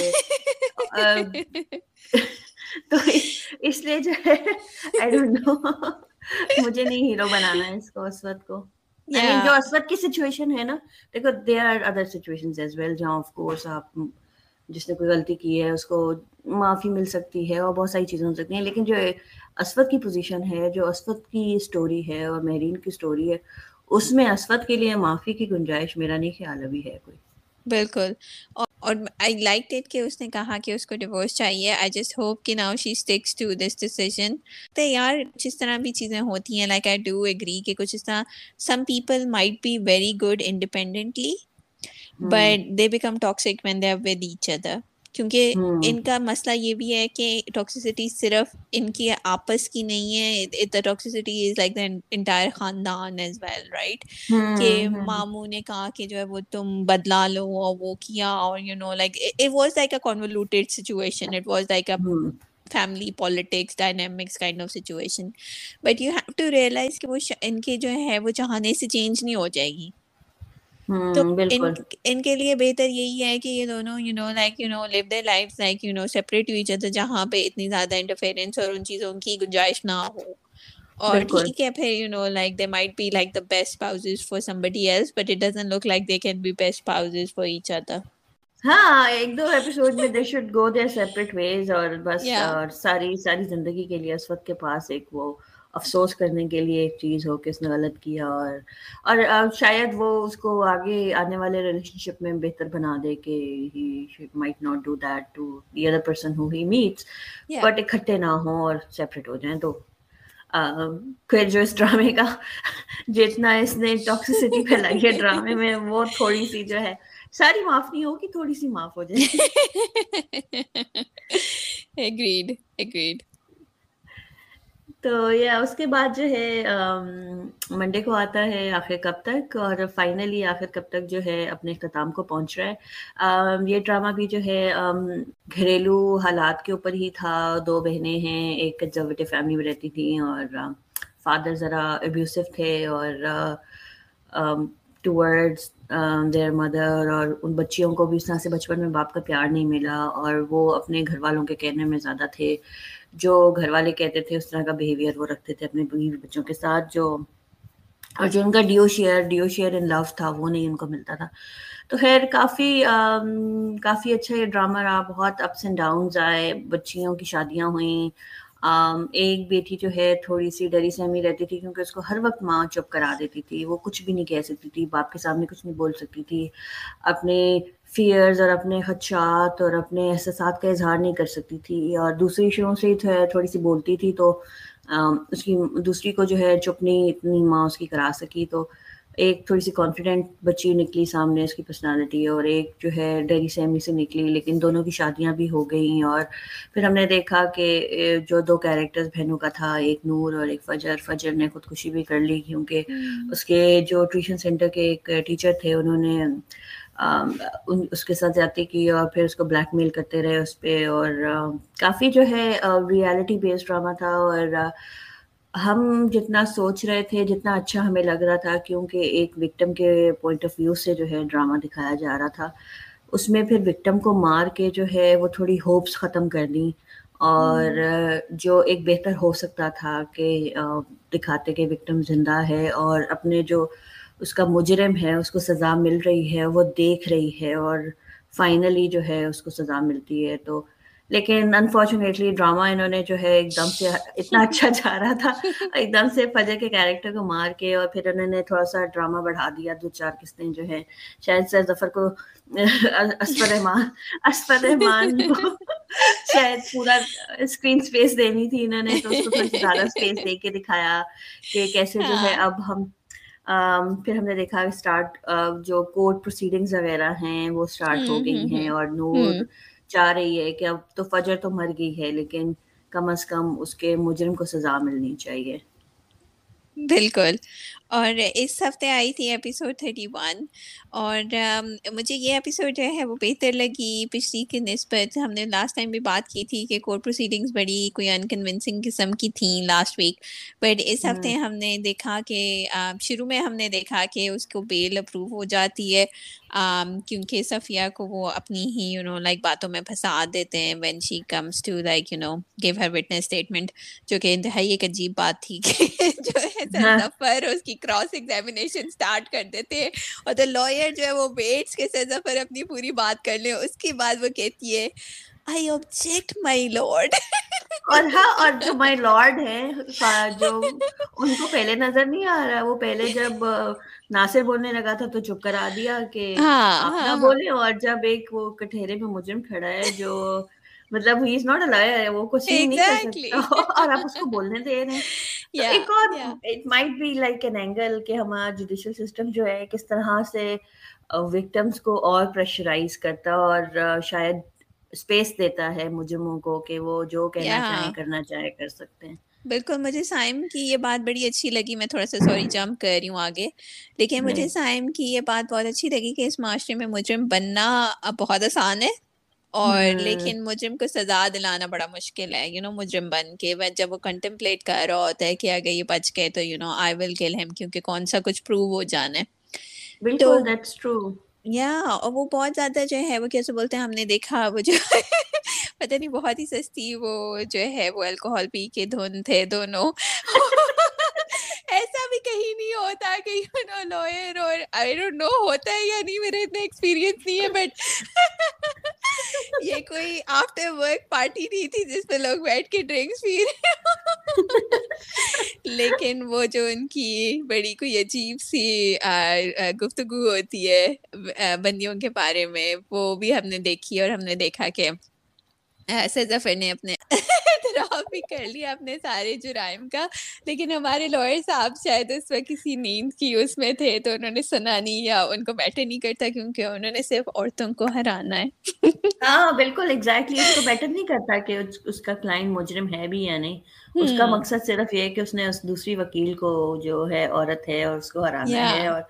تو اس لیے جو ہے آئی ڈونٹ نو مجھے نہیں ہیرو بنانا ہے اس کو اسود کو جو اسود کی سچویشن ہے نا دیکھو آر ادر ایز ویل جہاں آف کورس آپ جس نے کوئی غلطی کی ہے اس کو معافی مل سکتی ہے اور بہت ساری چیزیں ہو سکتی ہیں۔ لیکن جو اسود کی پوزیشن ہے جو اسود کی اسٹوری ہے اور مہرین کی اسٹوری ہے اس میں اسود کے لیے معافی کی گنجائش میرا نہیں خیال ابھی ہے کوئی۔ بالکل۔ اور آئی لائک ڈیٹ کہ اس نے کہا کہ اس کو ڈیورس چاہیے. آئی جسٹ ہوپ کہ now she sticks to this decision تو یار جس طرح بھی چیزیں ہوتی ہیں لائک آئی ڈو ایگری کہ کچھ اس طرح some people might be very good independently but they become toxic when they with each other کیونکہ ان کا مسئلہ یہ بھی ہے کہ ٹاکسیسٹی صرف ان کی آپس کی نہیں ہے toxicity is like the entire خاندان ایز ویل رائٹ کہ ماموں نے کہا کہ جو ہے وہ تم بدلا لو اور وہ کیا اور you know like it was like a convoluted situation it was like a family politics dynamics kind of situation but you have to realize کہ وہ ان کے جو ہے وہ چاہنے سے چینج نہیں ہو جائے گی۔ تو ان کے لیے بہتر یہی ہے کہ یہ دونوں you know like you know live their life like you know separate ہوئی جاتا جہاں پہ اتنی زیادہ انٹرفیئرنس اور ان چیزوں کی گنجائش نہ ہو۔ اور ٹھیک ہے پھر you know like they might be like the best spouses for somebody else but it doesn't look like they can be best spouses for each other ہاں ایک دو ایپیسوڈ میں they should go their separate ways اور بس اور ساری ساری زندگی کے لیے اس وقت کے پاس ایک وہ افسوس کرنے کے لیے ایک چیز ہو کہ اس نے غلط کیا اور اور شاید وہ اس کو آگے آنے والے ریلیشن شپ میں بہتر بنا دے کہ he might not do that to the other person who he meets but اکٹھے نہ ہوں اور سیپریٹ ہو جائیں تو پھر جو اس ڈرامے کا جتنا اس نے ٹاکسٹی پھیلائی ہے ڈرامے میں وہ تھوڑی سی جو ہے ساری معاف نہیں ہوگی تھوڑی سی معاف ہو جائے۔ اگریڈ اگریڈ تو یا اس کے بعد جو ہے منڈے کو آتا ہے آخر کب تک اور فائنلی آخر کب تک جو ہے اپنے اختتام کو پہنچ رہا ہے۔ یہ ڈرامہ بھی جو ہے گھریلو حالات کے اوپر ہی تھا۔ دو بہنیں ہیں، ایک کنزرویٹو فیملی میں رہتی تھیں اور فادر ذرا ابیوسو تھے اور ٹورڈز دیر مدر اور ان بچیوں کو بھی اس طرح سے بچپن میں باپ کا پیار نہیں ملا اور وہ اپنے گھر والوں کے کہنے میں زیادہ تھے۔ جو گھر والے کہتے تھے اس طرح کا بیہیویئر وہ رکھتے تھے اپنے بیوی بچوں کے ساتھ جو اور جو ان کا due share due share in love تھا وہ نہیں ان کو ملتا تھا۔ تو خیر کافی آم, کافی اچھا یہ ڈرامہ رہا۔ بہت اپس اینڈ ڈاؤنز آئے۔ بچیوں کی شادیاں ہوئیں۔ آم, ایک بیٹی جو ہے تھوڑی سی ڈری سہمی رہتی تھی کیونکہ اس کو ہر وقت ماں چپ کرا دیتی تھی۔ وہ کچھ بھی نہیں کہہ سکتی تھی باپ کے سامنے کچھ نہیں بول سکتی تھی۔ اپنے فیئرز اور اپنے خدشات اور اپنے احساسات کا اظہار نہیں کر سکتی تھی اور دوسری شروع سے ہی تھوڑی سی بولتی تھی تو اس کی دوسری کو جو ہے چپ نہیں اتنی ماں اس کی کرا سکی تو ایک تھوڑی سی کانفیڈنٹ بچی نکلی سامنے اس کی پرسنالٹی اور ایک جو ہے ڈیری سیمی سے نکلی لیکن دونوں کی شادیاں بھی ہو گئیں اور پھر ہم نے دیکھا کہ جو دو کیریکٹرز بہنوں کا تھا ایک نور اور ایک فجر فجر نے خودکشی بھی کر لی کیونکہ اس کے جو ٹیوشن سینٹر کے ایک ٹیچر تھے انہوں نے اس کے ساتھ زیادتی کی اور پھر اس کو بلیک میل کرتے رہے اس پہ اور کافی جو ہے ریالٹی بیسڈ ڈرامہ تھا اور ہم جتنا سوچ رہے تھے جتنا اچھا ہمیں لگ رہا تھا کیونکہ ایک وکٹم کے پوائنٹ آف ویو سے جو ہے ڈرامہ دکھایا جا رہا تھا اس میں پھر وکٹم کو مار کے جو ہے وہ تھوڑی ہوپس ختم کر دیں اور جو ایک بہتر ہو سکتا تھا کہ دکھاتے کہ وکٹم زندہ ہے اور اپنے جو اس کا مجرم ہے اس کو سزا مل رہی ہے وہ دیکھ رہی ہے اور فائنلی جو ہے اس کو سزا ملتی ہے تو لیکن انفارچونیٹلی ڈرامہ انہوں نے جو ہے ایک دم سے اتنا اچھا جا رہا تھا ایک دم سے فجر کے کیریکٹر کو مار کے اور پھر انہوں نے تھوڑا سا ڈرامہ بڑھا دیا دو چار قسطیں جو ہے شاید سر ظفر کو اسفر رحمان اسفر رحمان کو شاید پورا اسکرین اسپیس دینی تھی انہوں نے تو اس کو تھوڑی زیادہ اسپیس دے کے دکھایا کہ کیسے جو ہے ہاں۔ اب ہم پھر ہم نے دیکھا اسٹارٹ جو کورٹ پروسیڈنگز وغیرہ ہیں وہ اسٹارٹ ہو گئی ہیں اور نور چاہ رہی ہے کہ اب تو فجر تو مر گئی ہے لیکن کم از کم اس کے مجرم کو سزا ملنی چاہیے۔ بالکل۔ اور اس ہفتے آئی تھی ایپیسوڈ تھرٹی ون اور مجھے یہ ایپیسوڈ جو ہے وہ بہتر لگی پچھلی کی نسبت۔ ہم نے لاسٹ ٹائم بھی بات کی تھی کہ کورٹ پروسیڈنگس بڑی کوئی انکنونسنگ قسم کی تھیں لاسٹ ویک بٹ اس ہفتے ہم نے دیکھا کہ شروع میں ہم نے دیکھا کہ اس کو بیل اپروو ہو جاتی ہے۔ کیونکہ صفیہ کو وہ اپنی ہی یو نو لائک باتوں میں پھنسا دیتے ہیں when she comes to like you know give her witness statement جو کہ انتہائی ایک عجیب بات تھی کہ جو ہے ہاں۔ اس کی کراس ایگزامینیشن اسٹارٹ کر دیتے ہیں اور تو لائر جو ہے وہ ویٹس کے سزا پر اپنی پوری بات کر لیں اس کے بعد وہ کہتی ہے آئی آبجیکٹ مائی لارڈ اور ہاں اور جو مائی لارڈ ہے جو ان کو پہلے نظر نہیں آ رہا وہ پہلے جب ناصر بولنے لگا تھا تو چپ کرا دیا کہ ہاں، آپ نہ ہاں۔ بولے اور جب ایک وہ کٹہرے میں مجرم کھڑا ہے جو مطلب ہی از ناٹ اے لائر وہ کچھ ہی نہیں کر سکتا اور آپ اس کو بولنے دے رہے ہیں ایک اور it might be like an angle کہ ہمارا جوڈیشل سسٹم جو ہے کس طرح سے وکٹمس کو اور پریشرائز کرتا اور شاید اسپیس دیتا ہے مجرموں کو کہ وہ جو کہنا چاہیں کرنا چاہے کر سکتے ہیں بالکل مجھے سائم کی یہ بات بڑی اچھی لگی میں تھوڑا سا سوری جمپ کر رہی ہوں آگے لیکن مجھے سائم کی یہ بات بہت اچھی لگی کہ اس معاشرے میں مجرم بننا بہت آسان ہے اور لیکن مجرم کو سزا دلانا بڑا مشکل ہے یو نو مجرم بن کے۔ جب وہ کنٹمپلیٹ کر رہا ہوتا ہے کہ اگر یہ بچ گئے تو یو نو آئی ول کل ہم کیونکہ کون سا کچھ پروو ہو جانا ہے۔ یا اور وہ بہت زیادہ جو ہے وہ کیسے بولتے ہیں ہم نے دیکھا وہ جو پتہ نہیں بہت ہی سستی وہ جو ہے وہ الکوہول پی کے دھن تھے دونوں۔ ایسا بھی کہیں نہیں ہوتا کہ یو نو لوئر اور آئی ڈونٹ نو ہوتا ہے یا نہیں میرا اتنا ایکسپیرینس نہیں ہے بٹ یہ کوئی آفٹر ورک پارٹی نہیں تھی جس پہ لوگ بیٹھ کے ڈرنکس پی رہے لیکن وہ جو ان کی بڑی کوئی عجیب سی گفتگو ہوتی ہے بندیوں کے بارے میں، وہ بھی ہم نے دیکھی اور ہم نے دیکھا کہ ظفر نے اپنے اعتراف بھی کر لیا اپنے سارے جرائم کا لیکن ہمارے لوئر صاحب شاید اس وقت کسی نیند کی اس میں تھے تو انہوں نے سنا نہیں یا ان کو بیٹر نہیں کرتا کیونکہ انہوں نے صرف عورتوں کو ہرانا ہے۔ ہاں بالکل ایگزیکٹلی اس کو بیٹر نہیں کرتا کہ اس کا کلائنٹ مجرم ہے بھی یا نہیں۔ اس کا مقصد صرف یہ کہ اس نے اس دوسری وکیل کو جو ہے عورت ہے اور اس کو ہرانا ہے اور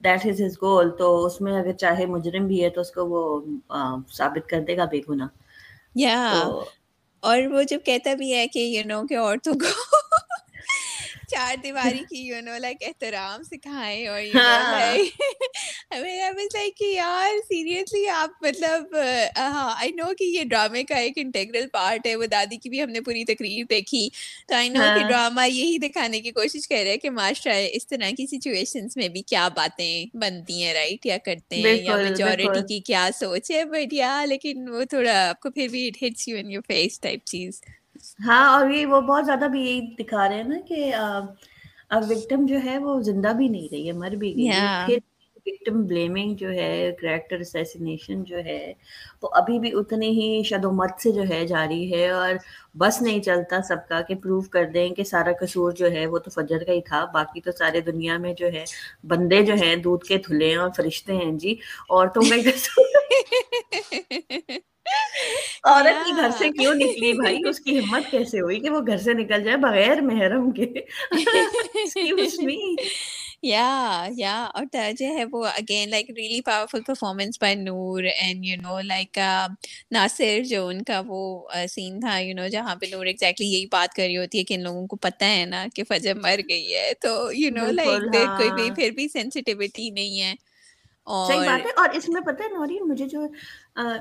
دیٹ از ہز گول تو اس میں اگر چاہے مجرم بھی ہے تو اس کو وہ ثابت کر دے گا بے گناہ۔ یا اور وہ جب کہتا بھی ہے کہ یو نو کہ عورتوں کو چار دیواری کی یو نو لائک احترام سکھائیں اور یار سیریسلی آپ مطلب ہاں آئی نو کہ یہ ڈرامے کا ایک انٹیگرل پارٹ ہے وہ دادی کی بھی ہم نے پوری تقریر دیکھی تو آئی نو کہ ڈرامہ۔ یہی دکھانے کی کوشش کر رہے کہ معاشرہ اس طرح کی سچویشن میں بھی کیا باتیں بنتی ہیں رائٹ یا کرتے ہیں یا میجورٹی کی کیا سوچ ہے بٹ یا لیکن وہ تھوڑا آپ کو پھر بھی it hits you in your face type چیز ہاں اور یہ وہ بہت زیادہ بھی یہی دکھا رہے ہیں نا کہ اب وکٹم جو ہے وہ زندہ بھی نہیں رہی ہے مر بھی گئی پھر وکٹم بلیمنگ جو ہے کریکٹر اسیسینیشن جو ہے وہ ابھی بھی اتنی ہی شد و مت سے جو ہے جاری ہے۔ اور بس نہیں چلتا سب کا کہ پروف کر دیں کہ سارا قصور جو ہے وہ تو فجر کا ہی تھا۔ باقی تو سارے دنیا میں جو ہے بندے جو ہیں دودھ کے تھلے ہیں اور فرشتے ہیں۔ جی عورتوں کا عورت کی گھر سے کیوں نکلی بھائی؟ اس کی ہمت کیسے ہوئی کہ وہ گھر سے نکل جائے بغیر محرم کے؟ یا یا۔ اور جو ہے وہ again like really powerful performance by Noor and you know like Nasir جو ان کا وہ سین تھا یو نو جہاں پہ نور ایگزیکٹلی یہی بات کر رہی ہوتی ہے کہ ان لوگوں کو پتہ ہے نا کہ فجر مر گئی ہے۔ تو یو نو لائک کوئی بھی پھر بھی سینسٹیوٹی نہیں ہے۔ صحیح بات ہے۔ اور اس میں پتہ ہے نوری مجھے جو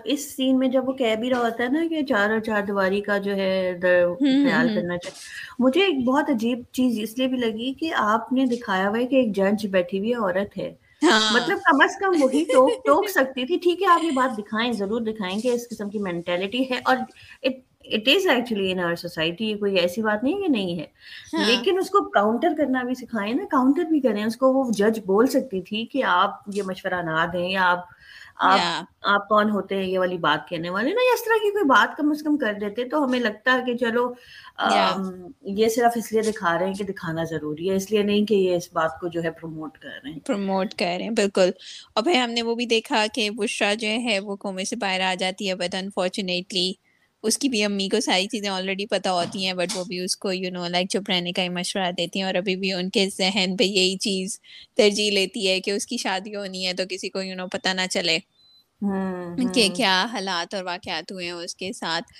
اس سین میں جب وہ کہہ بھی رہا ہوتا ہے نا کہ چار اور چار دیواری کا جو ہے خیال کرنا چاہیے۔ مجھے ایک بہت عجیب چیز اس لیے بھی لگی کہ آپ نے دکھایا ہوا ہے کہ ایک جج بیٹھی ہوئی عورت ہے۔ ہاں۔ مطلب کم از کم وہی ٹوک ٹوک سکتی تھی۔ ٹھیک ہے آپ یہ بات دکھائیں ضرور دکھائیں گے اس قسم کی مینٹیلٹی ہے۔ اور it is actually in our society کوئی ایسی بات نہیں کہ نہیں ہے۔ ہاں۔ لیکن اس کو کاؤنٹر کرنا بھی سکھائیں نا کاؤنٹر بھی کریں۔ اس کو وہ جج بول سکتی تھی کہ آپ یہ مشورہ نہ دیں یا آپ آپ کون ہوتے ہیں یہ والی بات کہنے والے؟ نا اس طرح کی کوئی بات کم از کم کر دیتے تو ہمیں لگتا ہے کہ چلو یہ صرف اس لیے دکھا رہے ہیں کہ دکھانا ضروری ہے اس لیے نہیں کہ یہ اس بات کو جو ہے پروموٹ کر رہے ہیں۔ پروموٹ کر رہے ہیں بالکل۔ اور پھر ہم نے وہ بھی دیکھا کہ بشرا جو ہے وہ کومے سے باہر آ جاتی ہے بٹ انفارچونیٹلی اس کی بھی امی کو ساری چیزیں آلریڈی پتہ ہوتی ہیں بٹ وہ بھی اس کو یو نو لائک چپ رہنے کا ہی مشورہ دیتی ہیں اور ابھی بھی ان کے ذہن پہ یہی چیز ترجیح لیتی ہے کہ اس کی شادی ہونی ہے تو کسی کو یو نو پتہ نہ چلے۔ کہ کیا حالات اور واقعات ہوئے ہیں اس کے ساتھ۔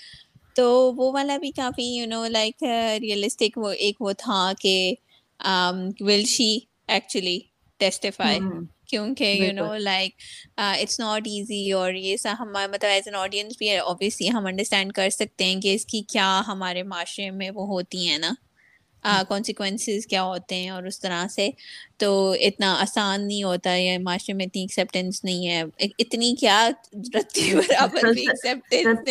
تو وہ والا بھی کافی یو نو لائک ریئلسٹک وہ ایک وہ تھا کہ ول شی ایکچولی ٹیسٹیفائی کیونکہ you know like it's not easy اور یہ سا ہم مطلب ایز این آڈینس بھی اوبیسلی ہم انڈرسٹینڈ کر سکتے ہیں کہ اس کی کیا ہمارے معاشرے میں وہ ہوتی ہیں نا۔ کانسیکوینسز کیا ہوتے ہیں اور اس طرح سے تو اتنا آسان نہیں ہوتا ہے معاشرے میں اتنی ایکسیپٹینس نہیں ہے۔ اتنی کیا رتی برابر بھی ایکسیپٹینس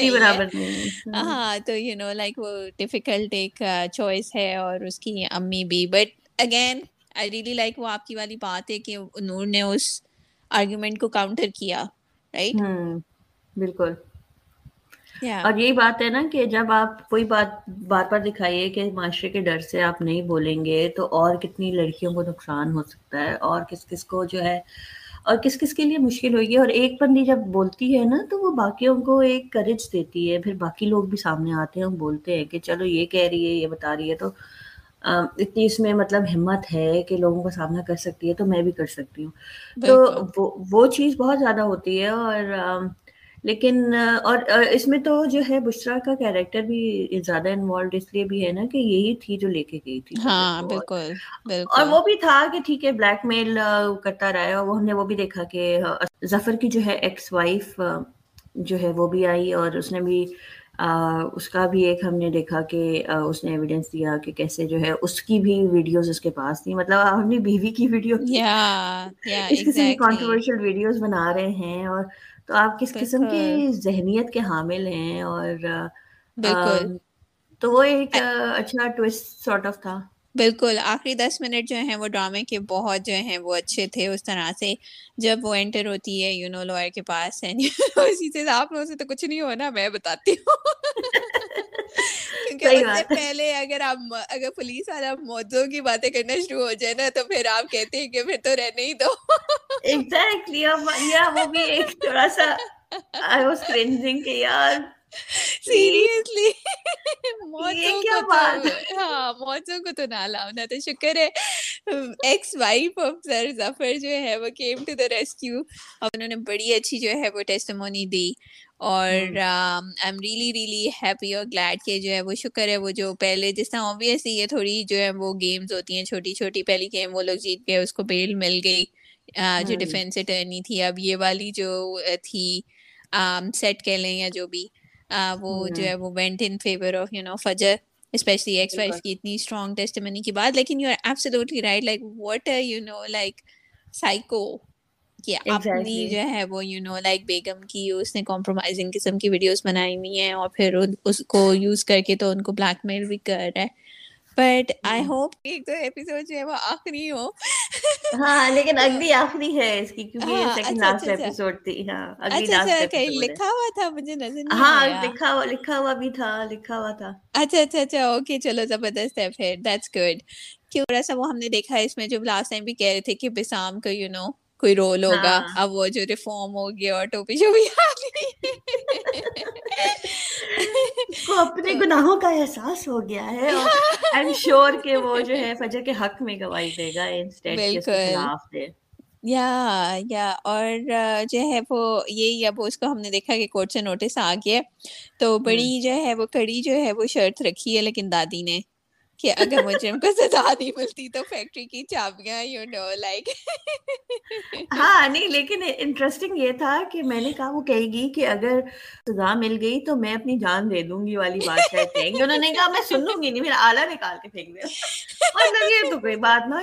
ہاں۔ تو یو نو لائک وہ ڈیفیکلٹ ایک چوائس ہے اور اس کی امی بھی۔ But again I really like وہ آپ کی والی بات ہے کہ نور نے اس آرگیومنٹ کو کاؤنٹر کیا رائٹ بالکل۔ اور یہی بات ہے نا کہ جب آپ کوئی بات بار بار دکھائیے کہ معاشرے کے ڈر سے آپ نہیں بولیں گے تو اور کتنی لڑکیوں کو نقصان ہو سکتا ہے اور کس کس کو جو ہے اور کس کس کے لیے مشکل ہوگی اور ایک بندی جب بولتی ہے نا تو وہ باقیوں کو ایک کریج دیتی ہے پھر باقی لوگ بھی سامنے آتے ہیں بولتے ہیں کہ چلو یہ کہہ رہی ہے یہ بتا رہی ہے تو اتنی اس میں مطلب ہمت ہے کہ لوگوں کا سامنا کر سکتی ہے تو میں بھی کر سکتی ہوں۔ تو وہ چیز بہت زیادہ ہوتی ہے اور لیکن اور اس میں تو جو ہے بشرا کا کیریکٹر بھی زیادہ انوالوڈ اس لیے بھی ہے نا کہ یہی تھی جو لے کے گئی تھی ہاں بالکل اور وہ بھی تھا کہ ٹھیک ہے بلیک میل کرتا رہا اور ہم نے وہ بھی دیکھا کہ ظفر کی جو ہے ایکس وائف جو ہے وہ بھی آئی اور اس نے بھی اس کا بھی ایک ہم نے دیکھا کہ اس نے ایویڈینس دیا کہ کیسے جو ہے اس کی بھی ویڈیوز اس کے پاس تھی مطلب اپنی بیوی کی ویڈیو اس قسم کی کانٹروورشل ویڈیوز بنا رہے ہیں اور تو آپ کس قسم کی ذہنیت کے حامل ہیں اور تو وہ ایک اچھا ٹوسٹ سارٹ آف تھا۔ بالکل۔ آخری دس منٹ جو ہیں وہ ڈرامے کے بہت جو ہیں وہ اچھے تھے اس طرح سے۔ جب وہ انٹر ہوتی ہے یو نو لوئر کے پاس اسی سے آپ لوگوں سے تو کچھ نہیں ہونا میں بتاتی ہوں۔ کیونکہ اس سے پہلے اگر آپ اگر پولیس والا موضوع کی باتیں کرنا شروع ہو جائے نا تو پھر آپ کہتے ہیں کہ پھر تو رہنے ہی دو۔ ایگزیکٹلی وہ بھی ایک تھوڑا سا آئی واز کرنجنگ کہ یار۔ سیریسلی ہاں کو تو نہ لاؤنا تو شکر ہے ex wife of sir Zafar جو ہے وہ کیم ٹو دا ریسکیو اور انہوں نے بڑی اچھی جو ہے وہ ٹیسٹمونی دی اور I am really really happy اور گلیڈ کہ جو ہے وہ شکر ہے وہ جو پہلے جس طرح آبویسلی یہ تھوڑی جو ہے وہ گیمز ہوتی ہیں چھوٹی چھوٹی پہلی گیم وہ لوگ جیت گئے اس کو بیل مل گئی جو ڈیفینس اٹرنی تھی اب یہ والی جو تھی سیٹ کہہ لیں یا جو بھی وہ جو ہے وہ went in favour of you know Fajar especially ex wife کی اتنی اسٹرانگ ٹیسٹمنی کی بات لیکن you are absolutely right like what you know like psycho کہ اپنی جو ہے وہ یو نو لائک بیگم کی اس نے کمپرومائزنگ قسم کی ویڈیوز بنائی ہوئی ہیں اور پھر اس کو یوز کر کے تو ان کو بلیک میل بھی کر رہا ہے۔ بٹ آئی ہوپ ایک دو ایپیسوڈ جو ہے وہ آخری ہو ہاں لیکن اگلی آخری ہے اس کی کیونکہ یہ سیکنڈ اچھا لاسٹ اچھا اچھا۔ ایپیسوڈ تھی۔ ہاں اگلی اچھا لاسٹ اچھا ایپیسوڈ ہے۔ لکھا ہوا تھا مجھے نظر نہیں ہاں لکھا ہوا لکھا ہوا بھی تھا لکھا ہوا تھا۔ اچھا اچھا اچھا اوکے چلو زبردست ہے پھر دیٹس گڈ کیوں سا وہ ہم نے دیکھا اس میں جو لاسٹ ٹائم بھی کہہ رہے تھے کہ بسام کا یو نو کوئی رول ہوگا اب وہ جو ریفارم ہو گیا اور ٹوپی شوپی اس کو اپنے گناہوں کا احساس ہو گیا ہے اور آئی ایم شیور کہ وہ جو ہے فجر کے حق میں گواہی دے گا انسٹیڈ خلاف دے یا یا اور جو ہے وہ یہی اب اس کو ہم نے دیکھا کہ کورٹ سے نوٹس آ گیا تو بڑی جو ہے وہ کڑی جو ہے وہ شرط رکھی ہے لیکن دادی نے کہ اگر مجرم کو سزا نہیں ملتی تو فیکٹری کی چابیاں یو نو لائک ہاں نہیں لیکن انٹرسٹنگ یہ تھا کہ میں نے کہا وہ کہے گی کہ اگر سزا مل گئی تو میں اپنی جان دے دوں گی والی بات شاید کہیں انہوں نے کہا میں سن لوں گی نہیں میرا آلہ نکال کے پھینک دیا۔ مطلب یہ تو کوئی بات نہ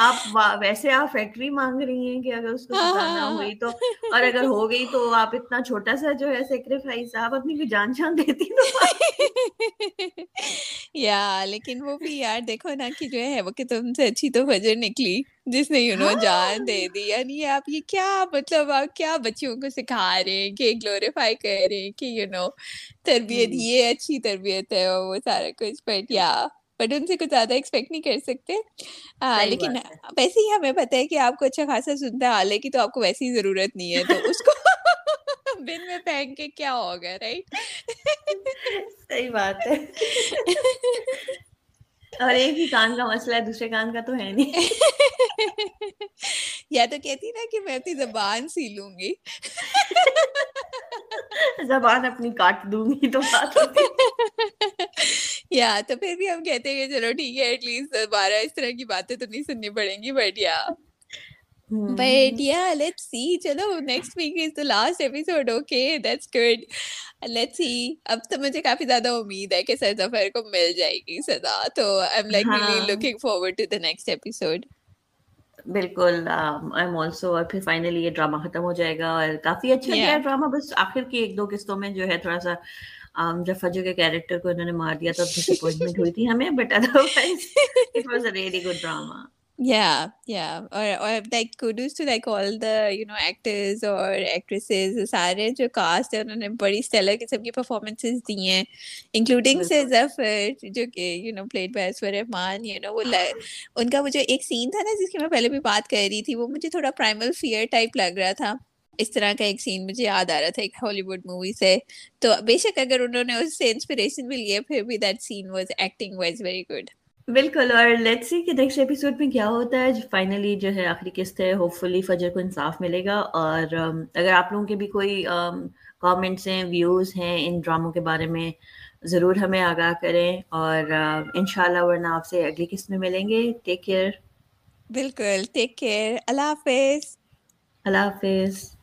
آپ ویسے آپ فیکٹری مانگ رہی ہیں کہ اگر اس کو سزا نہ ہوئی تو اور اگر ہو گئی تو آپ اتنا چھوٹا سا جو ہے سیکریفائس آپ اپنی کوئی جان جان دیتی یا لیکن وہ بھی یار دیکھو نا کہ جو ہے وہ کہ تم سے اچھی تو فجر نکلی جس نے یو نو جان دے دی یعنی آپ یہ کیا مطلب آپ کیا بچیوں کو سکھا رہے ہیں کہ گلوریفائی کر رہے ہیں کہ یو نو تربیت یہ اچھی تربیت ہے وہ سارا کچھ بٹ یا بٹ ان سے کچھ زیادہ ایکسپیکٹ نہیں کر سکتے لیکن ویسے ہی ہمیں پتہ ہے کہ آپ کو اچھا خاصا سنتا ہے آلے کی تو آپ کو ویسی ضرورت نہیں ہے تو اس کو بن میں پھینک کے کیا ہوگا رائٹ صحیح بات ہے اور ایک ہی کان کا مسئلہ ہے دوسرے کان کا تو ہے نہیں۔ یا تو کہتی نا کہ میں اپنی زبان سی لوں گی۔ زبان اپنی کاٹ دوں گی تو بات یا تو پھر بھی ہم کہتے ہیں کہ چلو ٹھیک ہے ایٹ لیسٹ دوبارہ اس طرح کی باتیں تو نہیں سننی پڑیں گی بٹ یا بٹ یا لیٹ سی چلو next week is the last episode okay that's good let see اب تو مجھے کافی زیادہ امید ہے کہ سر ظفر کو مل جائے گی سزا تو I am like really looking forward to the next episode بالکل آئی ایم آلسو اور پھر فائنلی یہ ڈرامہ ختم ہو جائے گا اور کافی اچھا گیا ڈرامہ بس آخر کی ایک دو قسطوں میں جو ہے تھوڑا سا جب فجر کے کیریکٹر کو انہوں نے مار دیا تو ڈس اپوائنٹمنٹ ہوئی تھی ہمیں but otherwise it was a really good drama yeah yeah. Or or like kudos to like all the you know actors or actresses سارے جو کاسٹ ہے انہوں نے بڑی اسٹیلر قسم کی پرفارمنسز دی ہیں انکلوڈنگ سے ظفر جو کہ یو نو پلیڈ بائی اسور رحمان یو نو وہ ان کا وہ جو ایک سین تھا نا جس کی میں پہلے بھی بات کر رہی تھی وہ مجھے تھوڑا پرائمل فیئر ٹائپ لگ رہا تھا اس طرح کا ایک سین مجھے یاد آ رہا تھا ایک ہالی ووڈ مووی سے تو بے شک اگر انہوں نے اس سے انسپریشن بھی لیا پھر بھی that scene was acting wise very good بالکل اور لیٹ سی کہ نیکسٹ ایپیسوڈ میں کیا ہوتا ہے فائنلی جو ہے آخری قسط ہے ہوپ فلی فجر کو انصاف ملے گا اور اگر آپ لوگوں کے بھی کوئی کامنٹس ہیں ویوز ہیں ان ڈراموں کے بارے میں ضرور ہمیں آگاہ کریں اور ان شاء اللہ ورنہ آپ سے اگلی قسط میں ملیں گے۔ ٹیک کیئر بالکل ٹیک کیئر اللہ حافظ. اللہ حافظ۔